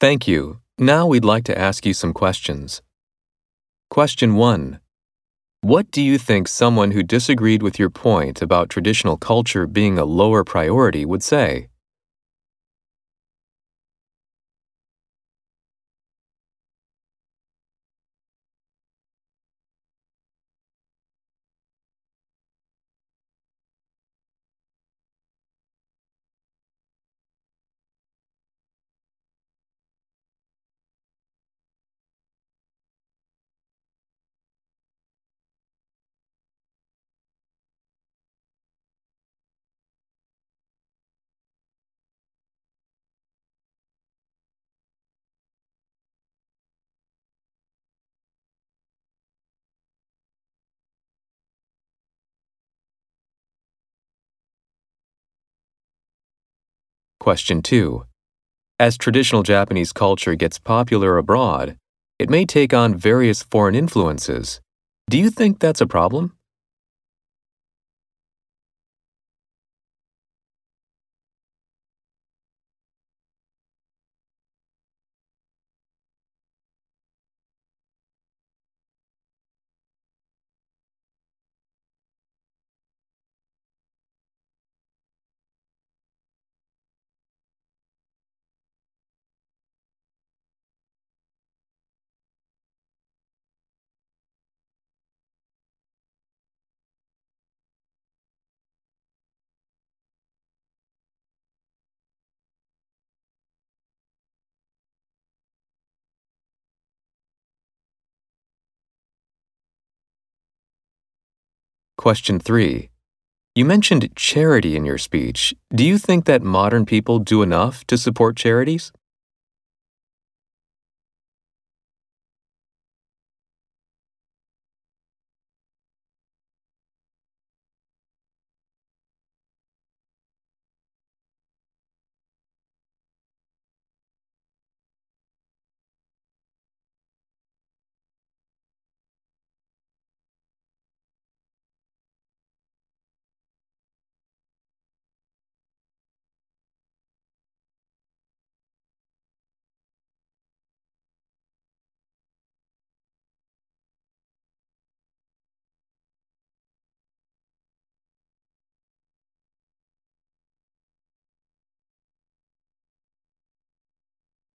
Thank you. Now we'd like to ask you some questions. Question 1. What do you think someone who disagreed with your point about traditional culture being a lower priority would say? Question 2. As traditional Japanese culture gets popular abroad, it may take on various foreign influences. Do you think that's a problem? Question 3. You mentioned charity in your speech. Do you think that modern people do enough to support charities?